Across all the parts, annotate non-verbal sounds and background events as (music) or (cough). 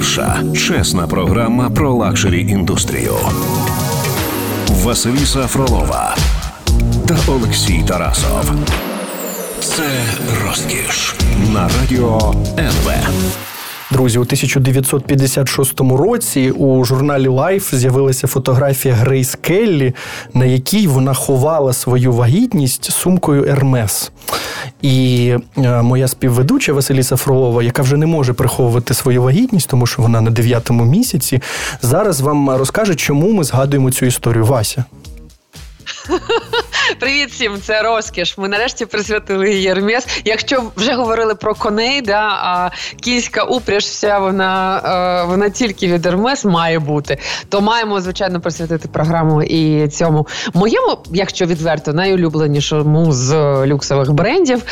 Перша чесна програма про luxury індустрію. Василіса Фролова та Олексій Тарасов. Це розкіш на радіо НВ. Друзі, у 1956 році у журналі Life з'явилася фотографія Грейс Келлі, на якій вона ховала свою вагітність сумкою Hermès. І е, моя співведуча Василіса Фролова, яка вже не може приховувати свою вагітність, тому що вона на дев'ятому місяці, зараз вам розкаже, чому ми згадуємо цю історію. Вася. Привіт всім, це розкіш. Ми нарешті присвятили її Ермес. Якщо вже говорили про коней, да, а кінська упряж, вся вона е, вона тільки від Ермес має бути, то маємо, звичайно, присвятити програму і цьому моєму, якщо відверто, найулюбленішому з люксових брендів.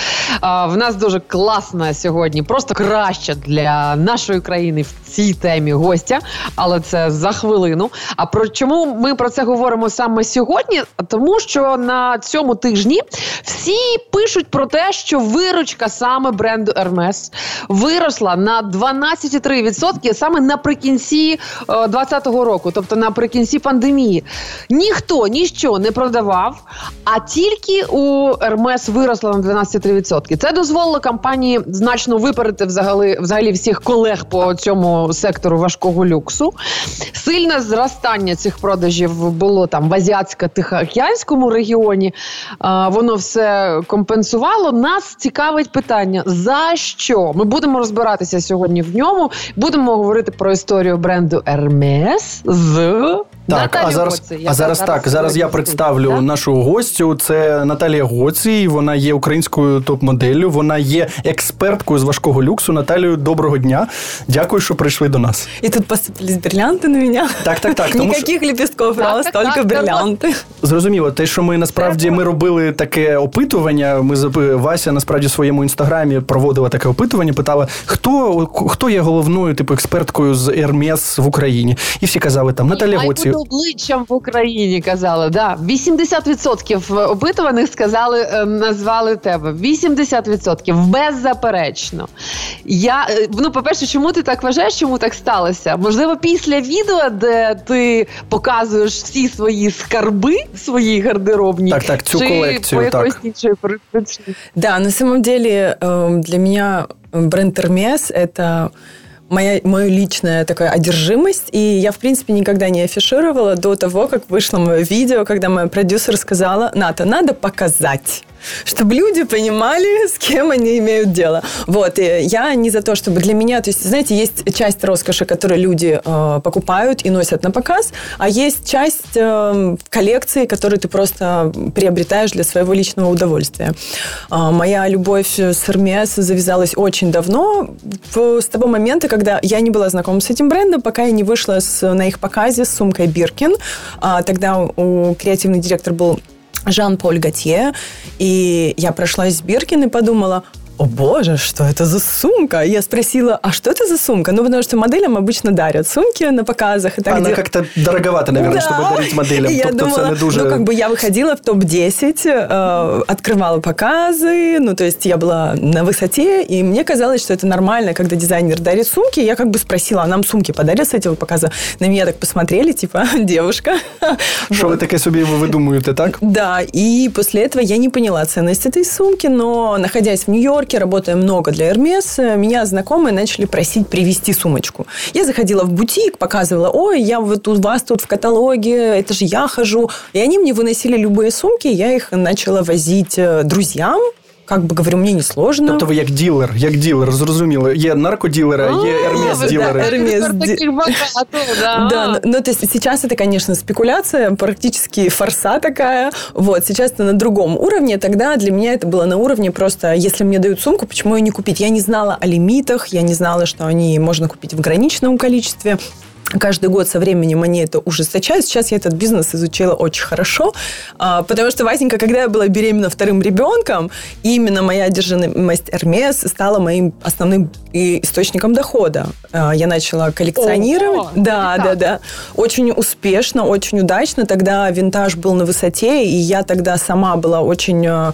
В нас дуже класна сьогодні, просто краща для нашої країни в цій темі гостя, але це за хвилину. А про чому ми про це говоримо саме сьогодні? Тому що на цьому тижні всі пишуть про те, що виручка саме бренду Hermes виросла на 12,3% саме наприкінці 2020 е, року, тобто наприкінці пандемії. Ніхто ніщо не продавав, а тільки у Hermes виросла на 12,3%. Це дозволило компанії значно випередити взагалі, взагалі всіх колег по цьому сектору важкого люксу. Сильне зростання цих продажів було там в азіатсько-тихоокеанському регіоні. Воно все компенсувало. Нас цікавить питання: за що? Ми будемо розбиратися сьогодні в ньому. Будемо говорити про історію бренду Hermes з так, а зараз Гоці. а зараз так. Зараз я представлю так? нашу гостю. Це Наталія Гоці. Вона є українською топ-моделлю. Вона є експерткою з важкого люксу. Наталію, доброго дня. Дякую, що прийшли до нас. І тут посипались бриллианти на мене. Так, так, так. Тому Ніяких що... ліпістків, просто так, тільки бриллианти. Зрозуміло, те, що ми насправді ми робили таке опитування. Ми Вася насправді в своєму інстаграмі проводила таке опитування. Питала, хто хто є головною типу експерткою з Ермес в Україні, і всі казали там Наталія Гоці обличчям в Україні казали. Да, 80% опитуваних сказали, ем, назвали тебе. 80% беззаперечно. Я е, ну, по-перше, чому ти так вважаєш? Чому так сталося? Можливо, після відео, де ти показуєш всі свої скарби, свої гардеробні, так, так, цю чи колекцію, по якоїсь іншої причині? Да, на самом деле ем, для меня бренд Hermes – это моя, моя личная такая одержимость, и я, в принципе, никогда не афишировала до того, как вышло мое видео, когда моя продюсер сказала, Ната, надо показать чтобы люди понимали, с кем они имеют дело. Вот, и я не за то, чтобы для меня, то есть, знаете, есть часть роскоши, которую люди э, покупают и носят на показ, а есть часть э, коллекции, которую ты просто приобретаешь для своего личного удовольствия. Э, моя любовь с Hermes завязалась очень давно, в, с того момента, когда я не была знакома с этим брендом, пока я не вышла с, на их показе с сумкой Биркин. А, тогда у креативный директор был Жан-Поль Готье. И я прошлась Биркин и подумала, о боже, что это за сумка? Я спросила, а что это за сумка? Ну, потому что моделям обычно дарят сумки на показах. И так, Она где... как-то дороговато, наверное, да. чтобы дарить моделям. Я думала, дуже... ну, как бы я выходила в топ-10, э, открывала показы, ну, то есть я была на высоте, и мне казалось, что это нормально, когда дизайнер дарит сумки. Я как бы спросила, а нам сумки подарят с этого показа? На меня так посмотрели, типа, (laughs) девушка. Что вот. вы таке собі выдумываете, так? Да, и после этого я не поняла ценность этой сумки, но находясь в Нью-Йорке, Нью-Йорке, работая много для Hermes, меня знакомые начали просить привезти сумочку. Я заходила в бутик, показывала, ой, я вот у вас тут в каталоге, это же я хожу. И они мне выносили любые сумки, я их начала возить э, друзьям, как бы говорю, мне не сложно. Тобто ви як ділер, як ділер, зрозуміло. Є наркоділери, є ермес-ділери. Да, ну то есть сейчас это, конечно, спекуляция, практически форса такая. Вот, сейчас это на другом уровне. Тогда для меня это было на уровне просто, если мне дают сумку, почему ее не купить? Я не знала о лимитах, я не знала, что они можно купить в ограниченном количестве. каждый год со временем они это ужесточают. Сейчас я этот бизнес изучила очень хорошо, а, потому что, Васенька, когда я была беременна вторым ребенком, именно моя одержимость Hermes стала моим основным источником дохода. А, я начала коллекционировать. О, да, да, да. Очень успешно, очень удачно. Тогда винтаж был на высоте, и я тогда сама была очень а,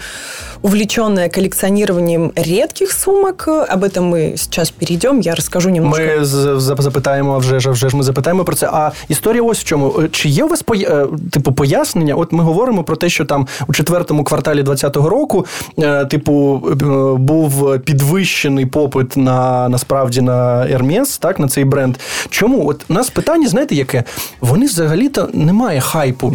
увлеченная коллекционированием редких сумок. Об этом мы сейчас перейдем. Я расскажу немножко. Ми запитаємо вже вже ж ми запитаємо про це. А історія ось в чому. Чи є у вас типу пояснення? От ми говоримо про те, що там у четвертому кварталі 2020 року, типу, був підвищений попит на насправді на Hermes, так, на цей бренд. Чому? От у нас питання, знаєте, яке? Вони взагалі-то немає хайпу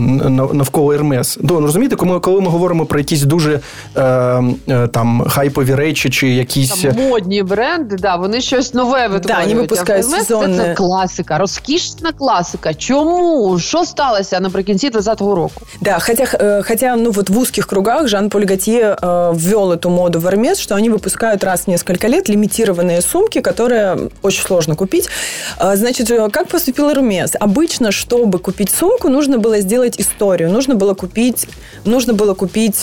навколо Hermes. Ну, розумієте, коли ми говоримо про якісь дуже е, там хайпові речі чи якісь там модні бренди, да, вони щось нове витворюють. Да, випускають сезонне. Це класика, розкішна класика. Чому? Що сталося наприкінці 20-го року? Да, хотя, э, хотя ну вот в узких кругах Жан-Поль Готье э, ввел эту моду в Hermes, что они выпускают раз в несколько лет лимитированные сумки, которые очень сложно купить. Э, значит, как поступил Hermes? Обычно, чтобы купить сумку, нужно было сделать историю, нужно было купить, нужно было купить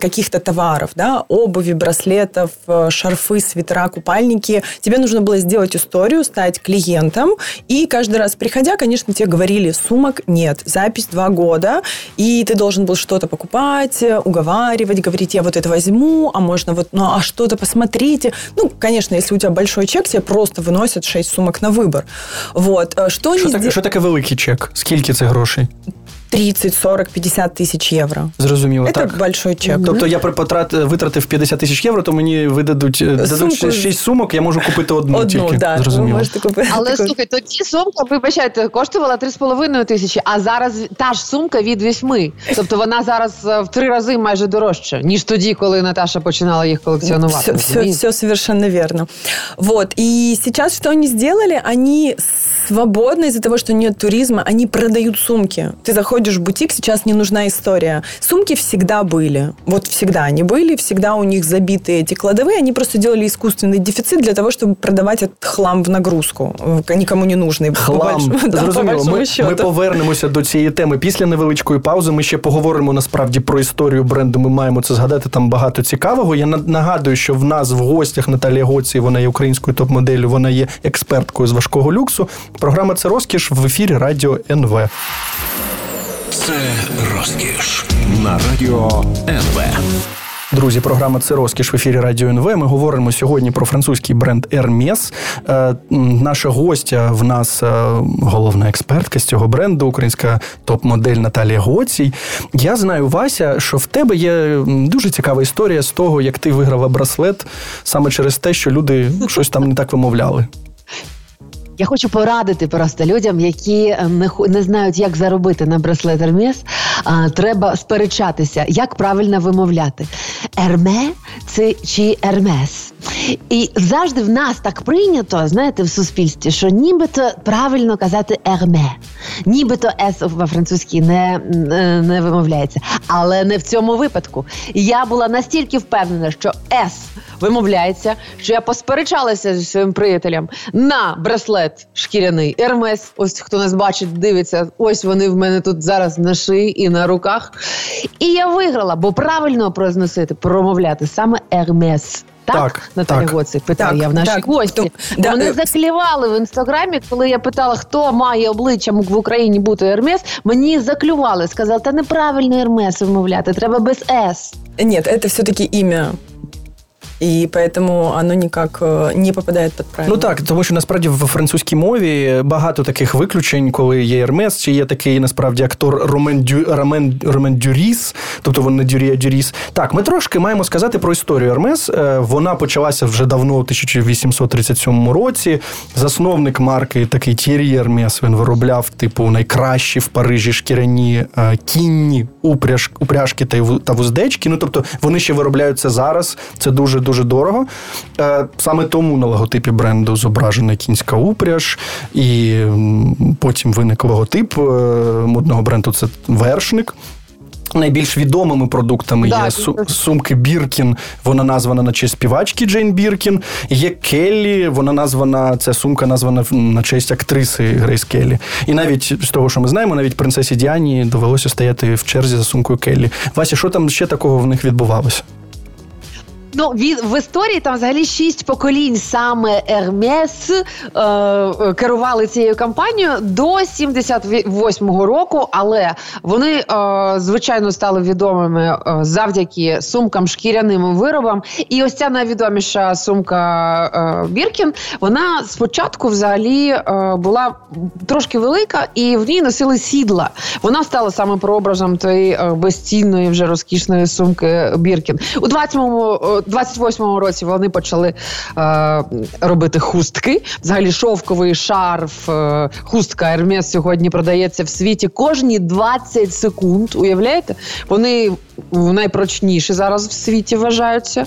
каких-то товаров, да, обуви, браслетов, шарфы, свитера, купальники. Тебе нужно было сделать историю, стать клиентом, и каждый раз приходя, конечно, тебе говорили, сумок нет, запись два года, и ты должен был что-то покупать, уговаривать, говорить, я вот это возьму, а можно вот, ну, а что-то посмотрите. Ну, конечно, если у тебя большой чек, тебе просто выносят 6 сумок на выбор. Вот. Что, что, так, что таке великий чек? Скільки це грошей? 30, 40, 50 тисяч євро. Зрозуміло. Це так. большой чек. Тобто я потрат, витратив 50 тисяч євро, то мені видадуть дадуть 6 сумок, я можу купити одну, одну тільки. Да. Зрозуміло. можете купити. Але слухай, тоді сумка, вибачайте, коштувала 3,5 тисячі, а зараз та ж сумка від 8. Тобто вона зараз в три рази майже дорожча, ніж тоді, коли Наташа починала їх колекціонувати. Все, все, все совершенно верно. Вот. И сейчас что они сделали? Они свободно из-за того, что нет туризма, они продают сумки. Ты заходишь в бутик, сейчас не нужна история. Сумки всегда были. Вот всегда они были, всегда у них забиты эти кладовые. Они просто делали искусственный дефицит для того, чтобы продавать этот хлам в нагрузку. Никому не нужний. Хлам. (laughs) Да, Зрозуміло. Ми, ми повернемося до цієї теми. Після невеличкої паузи ми ще поговоримо насправді про історію бренду. Ми маємо це згадати. Там багато цікавого. Я нагадую, що в нас в гостях Наталія Гоці, вона є українською топ-моделлю, вона є експерткою з важкого люксу. Програма це розкіш в ефірі Радіо НВ. Це розкіш на радіо НВ. Друзі, програма це розкіш в ефірі Радіо НВ. Ми говоримо сьогодні про французький бренд Hermes. Е, наша гостя в нас е, головна експертка з цього бренду, українська топ-модель Наталія Гоцій. Я знаю, Вася, що в тебе є дуже цікава історія з того, як ти виграла браслет саме через те, що люди щось там не так вимовляли. Я хочу порадити просто людям, які е, не не знають, як заробити на браслет Ермес. Треба сперечатися, як правильно вимовляти. Ерме це чи Ермес. І завжди в нас так прийнято, знаєте, в суспільстві, що нібито правильно казати ерме, нібито С во французькій не, не вимовляється. Але не в цьому випадку. Я була настільки впевнена, що С вимовляється, що я посперечалася зі своїм приятелем на браслет шкіряний Ермес. Ось хто нас бачить, дивиться. Ось вони в мене тут зараз на шиї і на руках. І я виграла, бо правильно произносити, промовляти саме Ермес. Так, Наталі Гоцик питав так, я в нашій так, гості. То, Вони да. заклівали в інстаграмі, коли я питала, хто має обличчям в Україні бути Ермес. Мені заклювали, сказали, та неправильно Ермес вимовляти, треба без С. Нет, это все-таки имя і поэтому оно ніяк э, не попадає під правило. Ну так, тому що насправді в французькій мові багато таких виключень, коли є Hermès, чи є такий насправді актор Ромен Дю, Ромен, Ромен Дюріс, тобто не Дюрія Дюріс. Так, ми трошки маємо сказати про історію Hermès. Вона почалася вже давно, у 1837 році. Засновник марки такий Тірі Ермес. Він виробляв типу найкращі в Парижі шкіряні е, кінні упряж, упряжки та вуздечки. Ну тобто вони ще виробляються зараз. Це дуже дуже дорого. Е, саме тому на логотипі бренду зображена кінська упряж, і потім виник логотип е, модного бренду це вершник. Найбільш відомими продуктами Да, є су- сумки Біркін, вона названа на честь співачки Джейн Біркін. Є Келлі, вона названа, ця сумка названа на честь актриси Грейс Келлі. І навіть з того, що ми знаємо, навіть принцесі Діані довелося стояти в черзі за сумкою Келлі. Вася, що там ще такого в них відбувалося? Ну, від, в історії там взагалі шість поколінь саме Ермес е, керували цією кампанією до 78-го року, але вони, е, звичайно, стали відомими е, завдяки сумкам, шкіряним виробам. І ось ця найвідоміша сумка е, Біркін, вона спочатку взагалі е, була трошки велика, і в ній носили сідла. Вона стала саме прообразом тої е, безцінної, вже розкішної сумки Біркін. У 20-му, е, 28-му році вони почали е, робити хустки. Взагалі, шовковий шарф, е, хустка Ермес сьогодні продається в світі кожні 20 секунд. Уявляєте? Вони найпрочніші зараз в світі вважаються.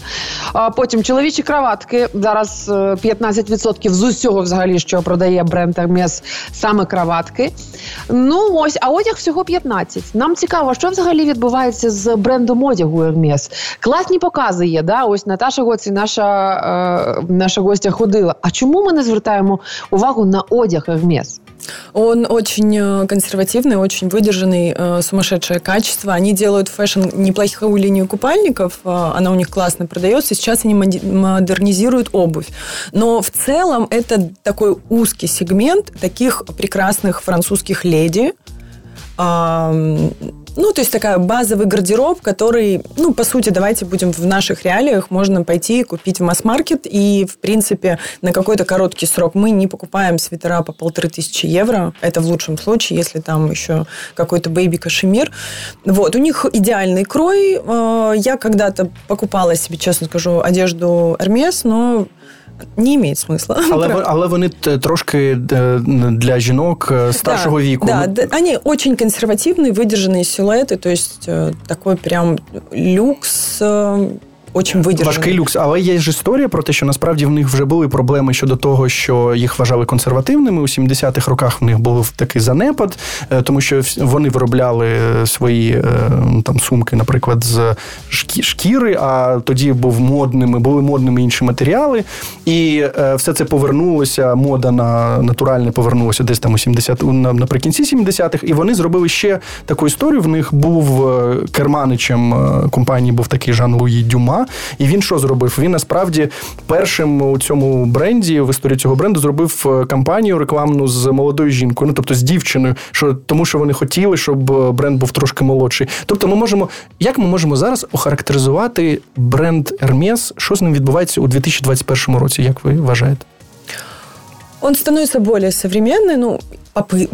А потім чоловічі краватки. Зараз е, 15% з усього, взагалі, що продає бренд Hermes, саме краватки. Ну ось, а одяг всього 15. Нам цікаво, що взагалі відбувається з брендом одягу Hermes. Класні покази є. Да? Ось Наташа Гоці, наша, е, наша гостя ходила. А чому ми не звертаємо увагу на одяг Hermes? Он очень э, консервативный, очень выдержанный, э, сумасшедшее качество. Они делают фэшн неплохую линию купальников, э, она у них классно продается. Сейчас они модернизируют обувь. Но в целом это такой узкий сегмент таких прекрасных французских леди. Ну, то есть такая базовый гардероб, который, ну, по сути, давайте будем в наших реалиях, можно пойти купить в масс-маркет, и, в принципе, на какой-то короткий срок мы не покупаем свитера по полторы тысячи евро, это в лучшем случае, если там еще какой-то бэйби-кашемир. Вот, у них идеальный крой. Э, Я когда-то покупала себе, честно скажу, одежду Hermes, но не имеет смысла. Але, Правда. ви- але вони т- трошки е, для жінок е, старшого да, віку. Да, Ну, да, они очень консервативные, выдержанные силуэты, то есть э, такой прям люкс, э, очень выдержанный. Важкий люкс, але є ж історія про те, що насправді в них вже були проблеми щодо того, що їх вважали консервативними. У 70-х роках в них був такий занепад, е, тому що вони виробляли е, свої е, там сумки, наприклад, з шкіри, а тоді був модними, були модними інші матеріали. І е, все це повернулося. Мода на натуральне повернулося десь там у 70 на- наприкінці 70-х. І вони зробили ще таку історію. В них був е, керманичем е, компанії, був такий Жан Луї Дюма. І він що зробив? Він насправді першим у цьому бренді, в історії цього бренду, зробив е, кампанію рекламну з молодою жінкою, ну тобто з дівчиною, що тому, що вони хотіли, щоб е, бренд був трошки молодший. Тобто, ми можемо, як ми можемо зараз охарактеризувати бренд Hermes, що з ним відбувається у 2021 році? Як ви вважаєте? Он становится более современный, ну,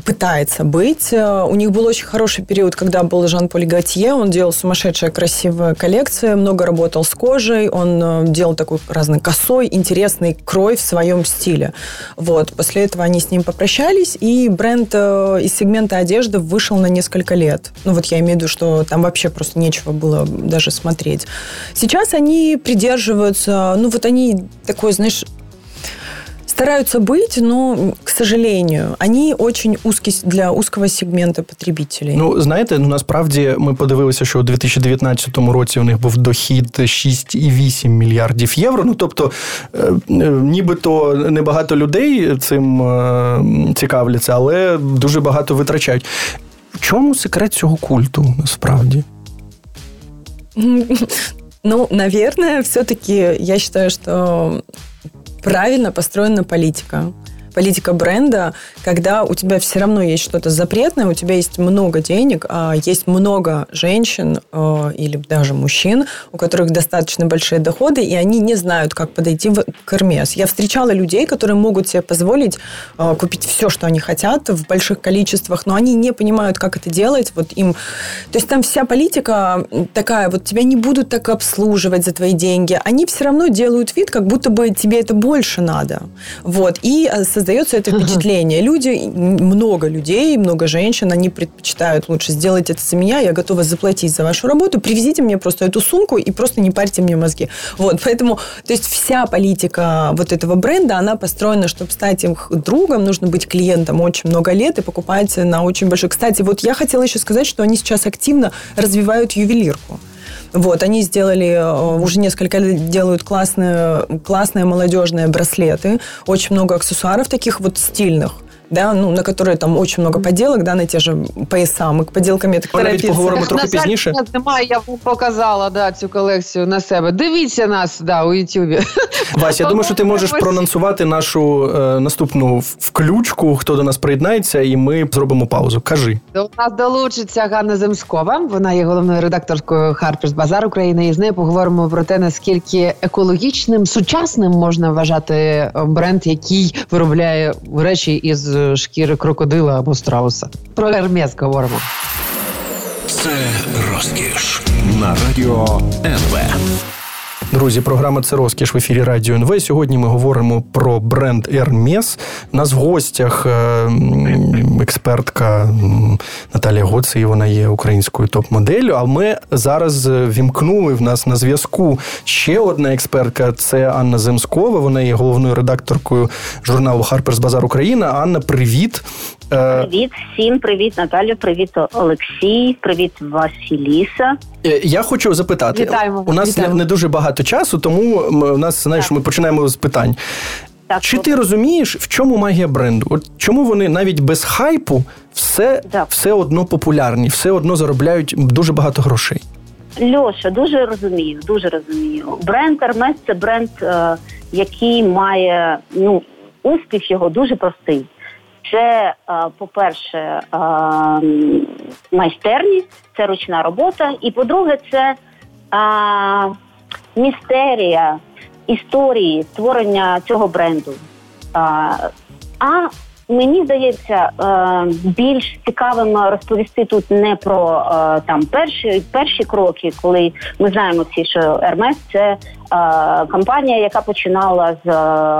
пытается быть. Э, У них был очень хороший период, когда был Жан-Поль Готье, он делал сумасшедшая красивая коллекция, много работал с кожей, он э, делал такой разный косой, интересный крой в своем стиле. Вот. После этого они с ним попрощались, и бренд э, из сегмента одежды вышел на несколько лет. Ну, вот я имею в виду, что там вообще просто нечего было даже смотреть. Сейчас они придерживаются, ну, вот они такой, знаешь, стараются быть, но, к сожалению, они очень узкий с- для узкого сегмента потребителей. Ну, знаєте, ну насправді ми подивилися, що у 2019 році у них був дохід 6,8 мільярдів євро. Ну тобто, е, е, нібито небагато людей цим е, цікавляться, але дуже багато витрачають. В чому секрет цього культу насправді? (laughs) Ну, наверное, все-таки я считаю, что правильно построена политика. Политика бренда, когда у тебя все равно есть что-то запретное, у тебя есть много денег, а есть много женщин э, или даже мужчин, у которых достаточно большие доходы, и они не знают, как подойти в- к Hermes. Я встречала людей, которые могут себе позволить э, купить все, что они хотят в больших количествах, но они не понимают, как это делать. Вот им, то есть там вся политика такая, вот тебя не будут так обслуживать за твои деньги. Они все равно делают вид, как будто бы тебе это больше надо. Вот. И э, создается это впечатление. Люди, много людей, много женщин, они предпочитают лучше сделать это за меня, я готова заплатить за вашу работу, привезите мне просто эту сумку и просто не парьте мне мозги. Вот, (laughs) поэтому, то есть вся политика вот этого бренда, она построена, чтобы стать им другом, нужно быть клиентом очень много лет и покупать на очень большой. Кстати, вот я хотела еще сказать, что они сейчас активно развивают ювелирку. Вот, они сделали, э, уже несколько лет делают классные, классные молодежные браслеты, очень много аксессуаров таких вот стильных да, ну, на которые там очень много поделок, да, на ті ж пояса. Ми поделками так навіть поговоримо трохи на пізніше. Немає, я вам показала да, цю колекцію на себе. Дивіться нас да, у Ютубі. Вася, я думаю, що ти можеш прононсувати нашу е, наступну включку, хто до нас приєднається, і ми зробимо паузу. Кажи. До нас долучиться Ганна Земскова. Вона є головною редакторкою Harper's Bazaar України. І з нею поговоримо про те, наскільки екологічним, сучасним можна вважати бренд, який виробляє речі із шкіри крокодила або страуса. Про Гермес говоримо. Це розкіш на радіо НВ. Друзі, програма це розкіш в ефірі Радіо НВ. Сьогодні ми говоримо про бренд. У нас в гостях е, експертка Наталія Гоци, вона є українською топ-моделлю. А ми зараз вімкнули в нас на зв'язку ще одна експертка це Анна Земскова. Вона є головною редакторкою журналу Harper's Bazaar Україна. Анна, привіт. Е, привіт всім, привіт, Наталю, привіт, Олексій, привіт, Василіса. Е, я хочу запитати. Вітаємо. У нас Вітаємо. не дуже багато часу, тому ми, у нас знаєш, ми починаємо з питань. Так, Чи ти розумієш, в чому магія бренду? От чому вони навіть без хайпу все все одно популярні, все одно заробляють дуже багато грошей? Льоша, дуже розумію, дуже розумію. Бренд Hermes – це бренд, е, який має ну успіх його дуже простий. Це, е, по-перше, е, майстерність, це ручна робота, і по-друге, це е, містерія історії створення цього бренду. А мені здається, більш цікавим розповісти тут не про там перші перші кроки, коли ми знаємо всі, що Hermes – це компанія, яка починала з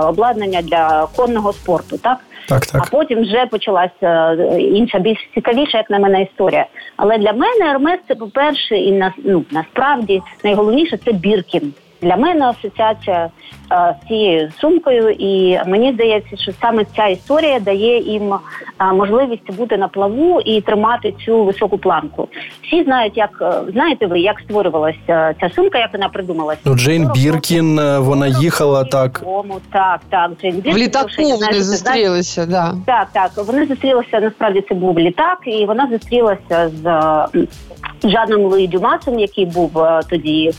обладнання для конного спорту, так так, так. А потім вже почалася е, інша, більш цікавіша, як на мене, історія. Але для мене Hermès це, по-перше, і на, ну, насправді найголовніше це Біркін. Для мене асоціація а, з цією сумкою, і мені здається, що саме ця історія дає їм а, можливість бути на плаву і тримати цю високу планку. Всі знають, як е, знаєте ви, як створювалася ця сумка, як вона придумалася. Ну, Джейн Біркін, е, вона їхала так. Так, так, Джейн Біркін. В літаку вони зустрілися, да. так, так. Вони зустрілися. Насправді це був літак, і вона зустрілася з Жаном Луї Дюмасом, який був тоді.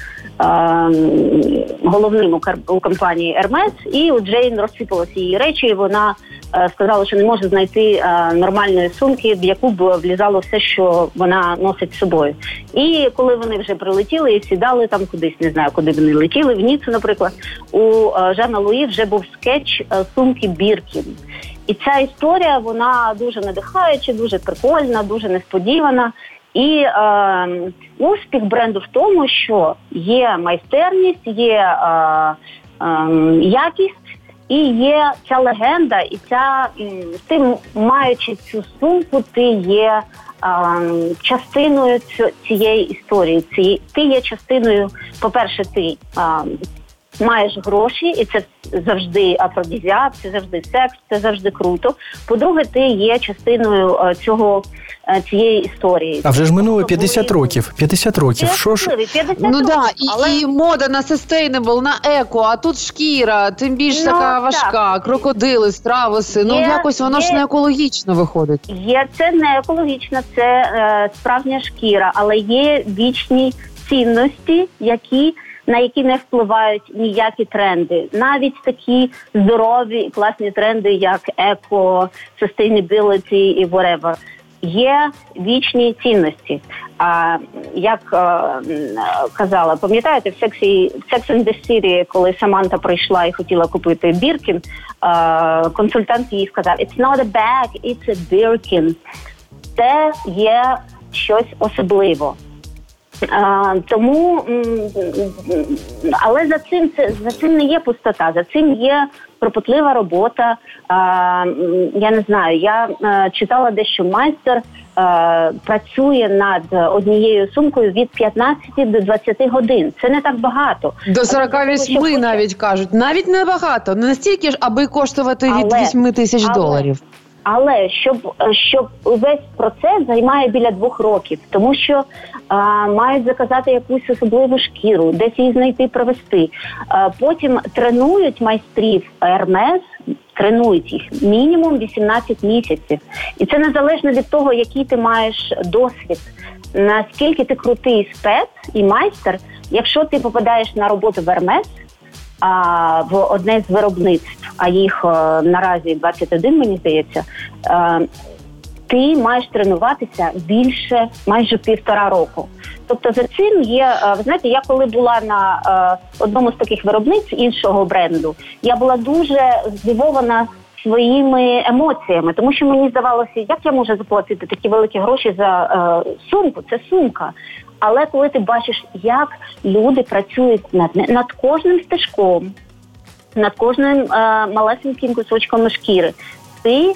Головним у компанії Hermès, і у Джейн розсипалися її речі. і Вона е, сказала, що не може знайти е, нормальної сумки, в яку б влізало все, що вона носить з собою. І коли вони вже прилетіли і сідали там кудись, не знаю, куди вони летіли, в Ніцу, наприклад, у е, Жана Луї вже був скетч сумки Біркін. І ця історія вона дуже надихаюча, дуже прикольна, дуже несподівана. І е, успіх бренду в тому, що є майстерність, є е, е, якість і є ця легенда, і ця ти, маючи цю сумку, ти є е, частиною цієї історії. Ці, ти є частиною, по-перше, ти е, маєш гроші, і це завжди афродізіак, це завжди секс, це завжди круто. По-друге, ти є частиною е, цього е, цієї історії. А вже ж минуло 50 тобто років. 50 років. Що ж 50 ну років, да, і, але... і мода на sustainable, на еко, а тут шкіра, тим більш ну, така важка, так. крокодили, стравоси. Ну, є, ну якось воно є, ж не екологічно виходить. Є це не екологічно, це е, справжня шкіра, але є вічні цінності, які на які не впливають ніякі тренди, навіть такі здорові класні тренди, як еко, sustainability і whatever. Є вічні цінності. А як е, казала, пам'ятаєте, в сексі Sex the City, коли Саманта прийшла і хотіла купити Біркін, е, консультант їй сказав: It's not a bag, it's a Birkin. Це є щось особливе. А, тому, але за цим це за цим не є пустота, за цим є кропотлива робота. А, я не знаю, я читала дещо майстер. Працює над однією сумкою від 15 до 20 годин. Це не так багато. До 48 навіть кажуть. Навіть не багато. Не настільки ж, аби коштувати від але, 8 тисяч але, доларів. Але щоб щоб весь процес займає біля двох років, тому що а, мають заказати якусь особливу шкіру, десь її знайти, провести. А, потім тренують майстрів Ермес, тренують їх мінімум 18 місяців, і це незалежно від того, який ти маєш досвід, наскільки ти крутий спец і майстер. Якщо ти попадаєш на роботу в Ермес а, в одне з виробництв, а їх а, е, наразі 21, мені здається. А, е, ти маєш тренуватися більше майже півтора року. Тобто за цим є, е, ви знаєте, я коли була на е, одному з таких виробництв іншого бренду, я була дуже здивована своїми емоціями, тому що мені здавалося, як я можу заплатити такі великі гроші за е, сумку. Це сумка. Але коли ти бачиш, як люди працюють над над кожним стежком, над кожним е, малесеньким кусочком шкіри, ти е,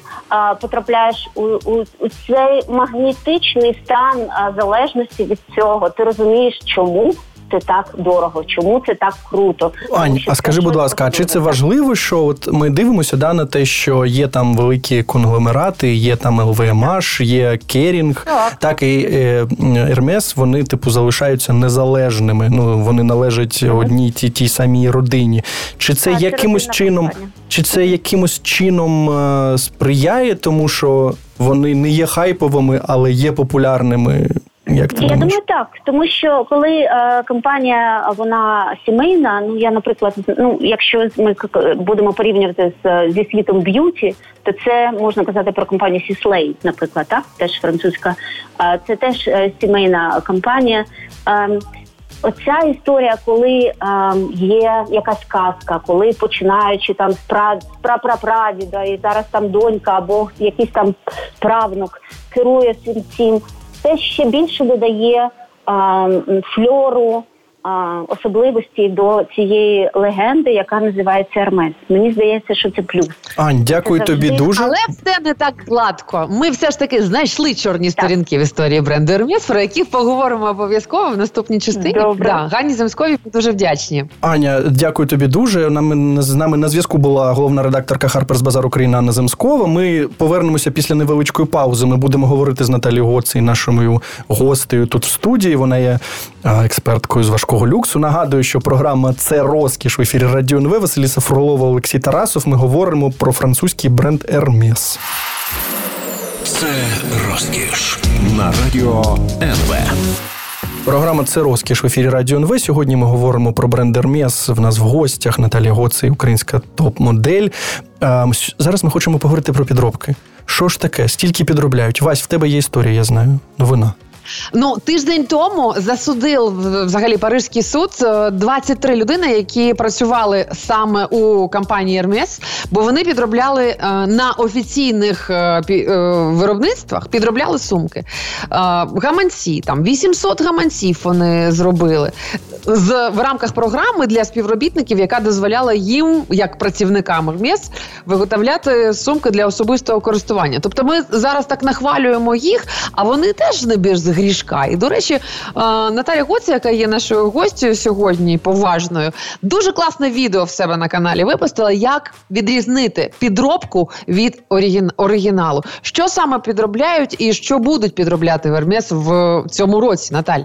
потрапляєш у, у у, цей магнітичний стан а, залежності від цього. Ти розумієш, чому це так дорого, чому це так круто. Ань, а скажи, будь ласка, а чи це важливо, що от ми дивимося да, на те, що є там великі конгломерати, є там ЛВМАШ, є Керінг, так, так і е, Ермес, вони типу залишаються незалежними. Ну вони належать одній тій тій самій родині. Чи це так, якимось це чином, чи це якимось чином сприяє, тому що вони не є хайповими, але є популярними? Як ти я думаю, так, тому що коли е, компанія вона сімейна, ну я, наприклад, ну якщо ми будемо порівнювати з зі світом beauty, то це можна казати про компанію Sisley, наприклад, так? Теж французька, е, це теж е, сімейна компанія. Е, Оця історія, коли е, є якась казка, коли починаючи там з прапрапрадіда, і зараз там донька або якийсь там правнук керує всім цим це ще більше додає фльору особливості до цієї легенди, яка називається Hermès. Мені здається, що це плюс. Ань, дякую це тобі дуже. Але все не так гладко. Ми все ж таки знайшли чорні так. сторінки в історії бренду Hermès, про яких поговоримо обов'язково в наступній частині. Добре. Да, Ганні Земсковій дуже вдячні. Аня, дякую тобі дуже. Нам з нами на зв'язку була головна редакторка Harper's Bazaar Україна Анна Земскова. Ми повернемося після невеличкої паузи. Ми будемо говорити з Наталією Гоцій, нашою гостею тут в студії. Вона є експерткою з важкого люксу. Нагадую, що програма це розкіш в ефірі Радіо НВ. Василіса Фролова, Олексій Тарасов. Ми говоримо про французький бренд Hermes. Це розкіш на радіо НВ. Програма це розкіш в ефірі Радіо НВ. Сьогодні ми говоримо про бренд Hermes. В нас в гостях Наталія Гоцей, українська топ-модель. Зараз ми хочемо поговорити про підробки. Що ж таке? Стільки підробляють? Вась, в тебе є історія, я знаю. Новина. Ну тиждень тому засудив взагалі Парижський суд 23 е, людини, які працювали саме у компанії Hermes, бо вони підробляли е, на офіційних е, виробництвах, підробляли сумки. Гаманці там 800 гаманців вони зробили з в рамках програми для співробітників, яка дозволяла їм, як працівникам Hermes, виготовляти сумки для особистого користування. Тобто, ми зараз так нахвалюємо їх, а вони теж не більш грішка. І до речі, Наталя Гоці, яка є нашою гостю сьогодні, поважною, дуже класне відео в себе на каналі випустила, як відрізнити підробку від оригіналу. Що саме підробляють і що будуть підробляти Вермес в цьому році, Наталь?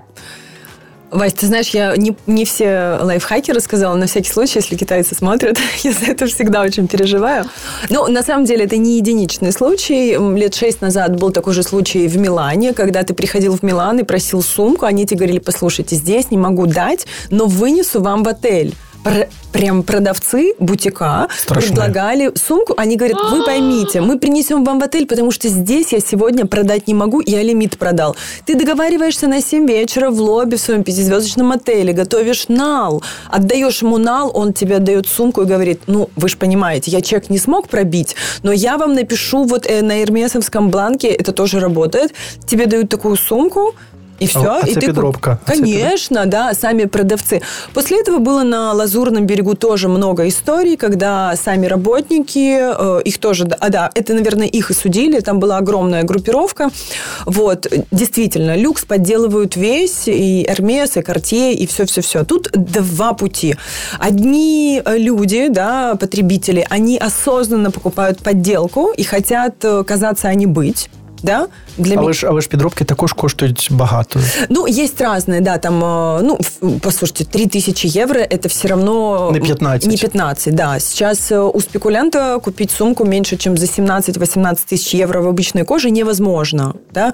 Вась, ты знаешь, я не, не все лайфхаки рассказала, на всякий случай, если китайцы смотрят, (laughs) я за это всегда очень переживаю. Но на самом деле это не единичный случай. Лет шесть назад был такой же случай в Милане, когда ты приходил в Милан и просил сумку, они тебе говорили, послушайте, здесь не могу дать, но вынесу вам в отель прям продавцы бутика Страшные. предлагали сумку. Они говорят, вы поймите, мы принесем вам в отель, потому что здесь я сегодня продать не могу, я лимит продал. Ты договариваешься на 7 вечера в лобби в своем пятизвездочном отеле, готовишь нал, отдаешь ему нал, он тебе отдает сумку и говорит, ну, вы же понимаете, я чек не смог пробить, но я вам напишу вот э, на эрмесовском бланке, это тоже работает, тебе дают такую сумку, И все. А, а и ты підробка? Куп... А Конечно, да, сами продавцы. После этого было на Лазурном берегу тоже много историй, когда сами работники, э, их тоже, а да, это, наверное, их и судили, там была огромная группировка. Вот, действительно, люкс подделывают весь, и Эрмес, и Кортье, и все-все-все. Тут два пути. Одни люди, да, потребители, они осознанно покупают подделку и хотят э, казаться, а не быть. Да? Для але, ж, але ж підробки також коштують багато. Ну, есть разные, да, там, э, ну, послушайте, 3000 евро это все равно... Не 15. Не 15, да. Сейчас э, у спекулянта купить сумку меньше, чем за 17-18 тысяч евро в обычной коже невозможно, да,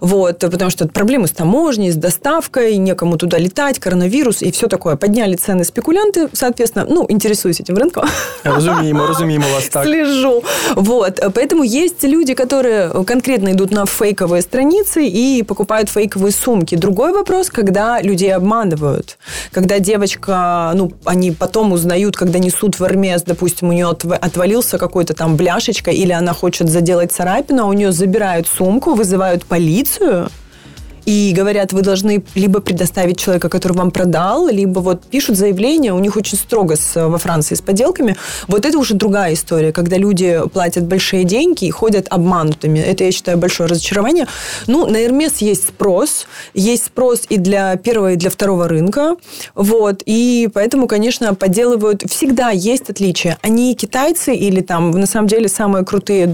вот, потому что проблемы с таможней, с доставкой, некому туда летать, коронавирус и все такое. Подняли цены спекулянты, соответственно, ну, интересуюсь этим рынком. Разумеемо, разумеемо вас так. (laughs) Слежу. Вот, поэтому есть люди, которые конкретно идут на фейковые страницы и покупают фейковые сумки. Другой вопрос, когда людей обманывают. Когда девочка, ну, они потом узнают, когда несут в Эрмес, допустим, у нее отвалился какой-то там бляшечка, или она хочет заделать царапину, а у нее забирают сумку, вызывают полицию, и говорят, вы должны либо предоставить человека, который вам продал, либо вот пишут заявление, у них очень строго с, во Франции с подделками. Вот это уже другая история, когда люди платят большие деньги и ходят обманутыми. Это, я считаю, большое разочарование. Ну, на Эрмес есть спрос. Есть спрос и для первого, и для второго рынка. Вот. И поэтому, конечно, подделывают. Всегда есть отличия. Они китайцы или там, на самом деле, самые крутые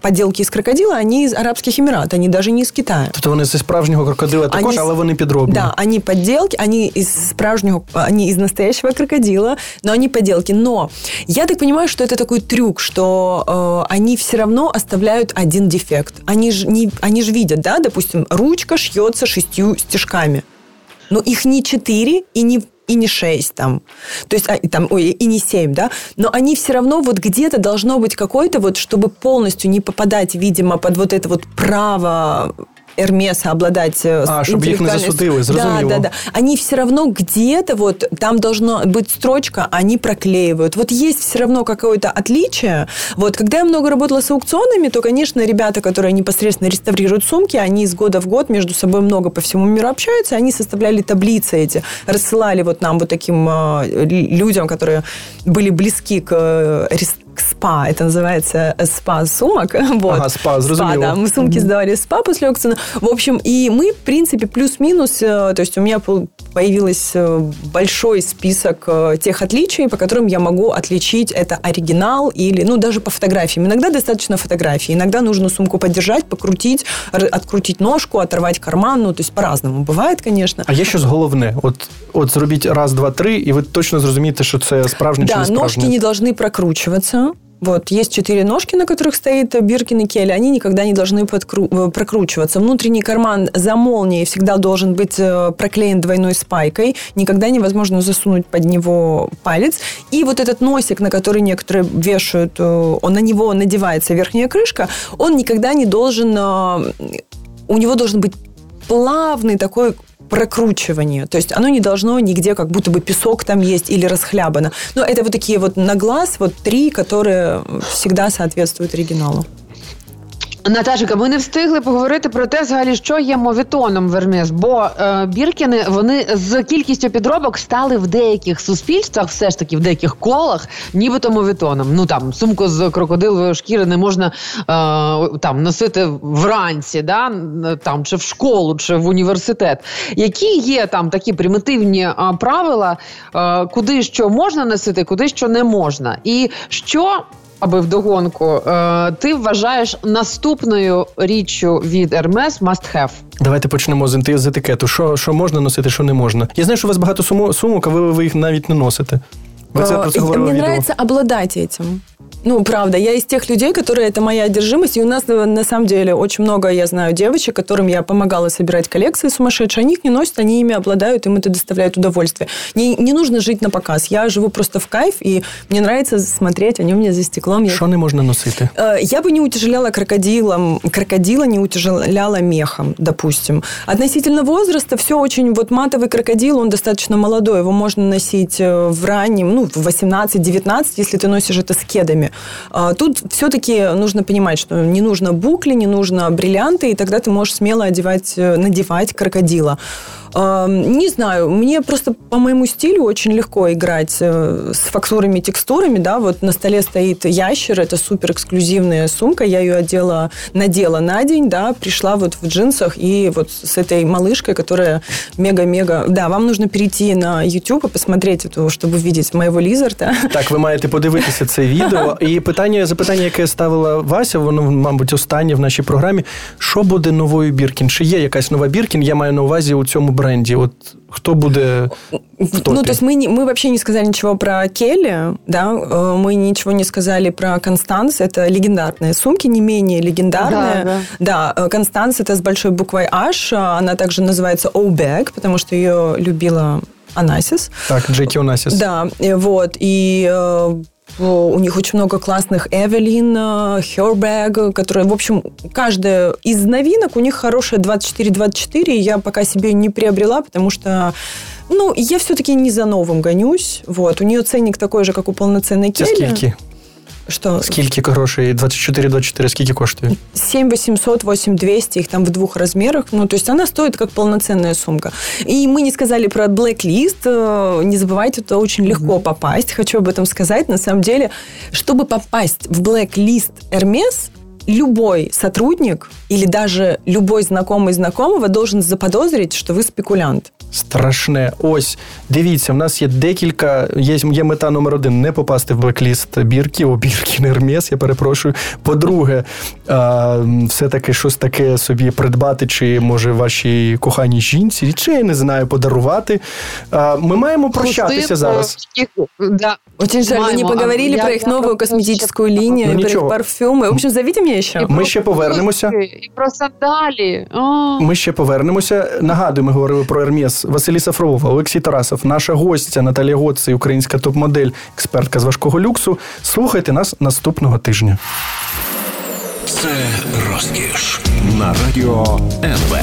подделки из крокодила, они из Арабских Эмиратов, они даже не из Китая. То вони зі справжнього крокодила також, они, але вони підробні. Да, они подделки, они из справжнего, они из настоящего крокодила, но они подделки. Но я так понимаю, что это такой трюк, что э, они все равно оставляют один дефект. Они же не, они же видят, да, допустим, ручка шьется шестью стежками. Но их не четыре и не и не 6 там, то есть а, там, ой, и не 7, да, но они все равно вот где-то должно быть какой-то вот, чтобы полностью не попадать, видимо, под вот это вот право Эрмеса обладать э, а, чтобы их не засудили, Да, да, да. Они все равно где-то вот, там должна быть строчка, они проклеивают. Вот есть все равно какое-то отличие. Вот, когда я много работала с аукционами, то, конечно, ребята, которые непосредственно реставрируют сумки, они из года в год между собой много по всему миру общаются, они составляли таблицы эти, рассылали вот нам вот таким э, людям, которые были близки к э, спа. Это называется спа сумок. Вот. (laughs) Ага, спа, спа, да. Мы сумки сдавали в спа после аукциона. В общем, и мы, в принципе, плюс-минус, э, то есть у меня появился э, большой список э, тех отличий, по которым я могу отличить это оригинал или, ну, даже по фотографиям. Иногда достаточно фотографии, иногда нужно сумку подержать, покрутить, открутить ножку, оторвать карман, ну, то есть по-разному бывает, конечно. А є щось головне? От, от зробіть раз, два, три, і ви точно зрозумієте, що це справжнє да, чи не справжнє. ножки не должны прокручиваться. вот, есть четыре ножки, на которых стоит Биркин и Келли. Они никогда не должны подкру- э, прокручиваться. Внутренний карман за молнией всегда должен быть э, проклеен двойной спайкой. Никогда невозможно засунуть под него палец. И вот этот носик, на который некоторые вешают, э, он на него надевается верхняя крышка, он никогда не должен... У него должен быть плавный такой прокручивание. То есть оно не должно нигде, как будто бы песок там есть или расхлябано. Но это вот такие вот на глаз, вот три, которые всегда соответствуют оригиналу. Наташика, ми не встигли поговорити про те, взагалі, що є мовітоном Вермес, бо е, біркіни вони з кількістю підробок стали в деяких суспільствах, все ж таки в деяких колах, нібито мовітоном. Ну там сумку з крокодилової шкіри не можна е, там носити вранці, да там чи в школу, чи в університет. Які є там такі примітивні е, правила, куди що можна носити, куди що не можна, і що аби вдогонку, е, ти вважаєш наступною річчю від Hermes must have? Давайте почнемо з з етикету. Що що можна носити, що не можна. Я знаю, що у вас багато сумок, а ви, ви їх навіть не носите. Ви це про це Мені Мне обладати обладать этим. Ну, правда, я из тех людей, которые это моя одержимость. И у нас на самом деле очень много, я знаю, девочек, которым я помогала собирать коллекции сумасшедшие. Они их не носят, они ими обладают, им это доставляет удовольствие. Не, не нужно жить на показ. Я живу просто в кайф, и мне нравится смотреть, они у меня за стеклом. Что не можно носить? Я бы не утяжеляла крокодилом, крокодила не утяжеляла мехом, допустим. Относительно возраста все очень... Вот матовый крокодил, он достаточно молодой, его можно носить в раннем, ну, 18-19, если ты носишь это с кедами. А, тут все-таки нужно понимать, что не нужно букли, не нужно бриллианты, и тогда ты можешь смело одевать, э, надевать крокодила. Не знаю, мне просто по моему стилю очень легко играть э, с фактурами, текстурами, да, вот на столе стоит ящер, это супер эксклюзивная сумка, я ее одела, надела на день, да, пришла вот в джинсах и вот с этой малышкой, которая мега-мега, да, вам нужно перейти на YouTube и посмотреть эту, чтобы видеть моего лізарда. Так, ви маєте (laughs) подивитися це відео. І питання, запитання, яке ставила Вася, воно, мабуть, останнє в нашій програмі. Що буде новою Біркін? Чи є якась нова Біркін? Я маю на увазі у цьому бренді. От кто буде в топе? Ну, то есть мы, не, мы вообще не сказали ничего про Келли, да, э, мы ничего не сказали про Констанс, это легендарные сумки, не менее легендарные. Да, да. да Констанс это с большой буквой H, она также называется O-Bag, потому что ее любила Анасис. Так, Джеки Анасис. Да, вот, и э, у них очень много классных Эвелин, Herberg, которые, в общем, каждая из новинок у них хорошая 24-24. Я пока себе не приобрела, потому что ну, я все-таки не за новым гонюсь. Вот. У нее ценник такой же, как у полноценной Келли. Скільки? Что? Скільки грошей? 24-24, скільки коштує? 7 800, 8 200, их там в двух размерах. Ну, то есть она стоит как полноценная сумка. И мы не сказали про Blacklist. Э, не забывайте, это очень легко mm-hmm. попасть. Хочу об этом сказать. На самом деле, чтобы попасть в Blacklist Hermes, любой сотрудник или даже любой знакомый знакомого должен заподозрить, что вы спекулянт. Страшне. Ось, дивіться, в нас є декілька. Є є мета номер один не попасти в блекліст бірки, о бірки Нермес, я перепрошую. По-друге, а, все-таки щось таке собі придбати, чи може вашій коханій жінці, чи я не знаю, подарувати. А, Ми маємо прощатися зараз. Да. Очень жаль, мы не поговорили про их новую косметическую линию, ну, про их парфюмы. В общем, зовите меня ще. Ми ще повернемося. І про сандалі. Ми ще повернемося. Нагадую, ми говорили про Ермес. Василій Сафров, Олексій Тарасов, наша гостя Наталія Гоци, українська топ-модель, експертка з важкого люксу. Слухайте нас наступного тижня. Це розкіш на радіо НВ.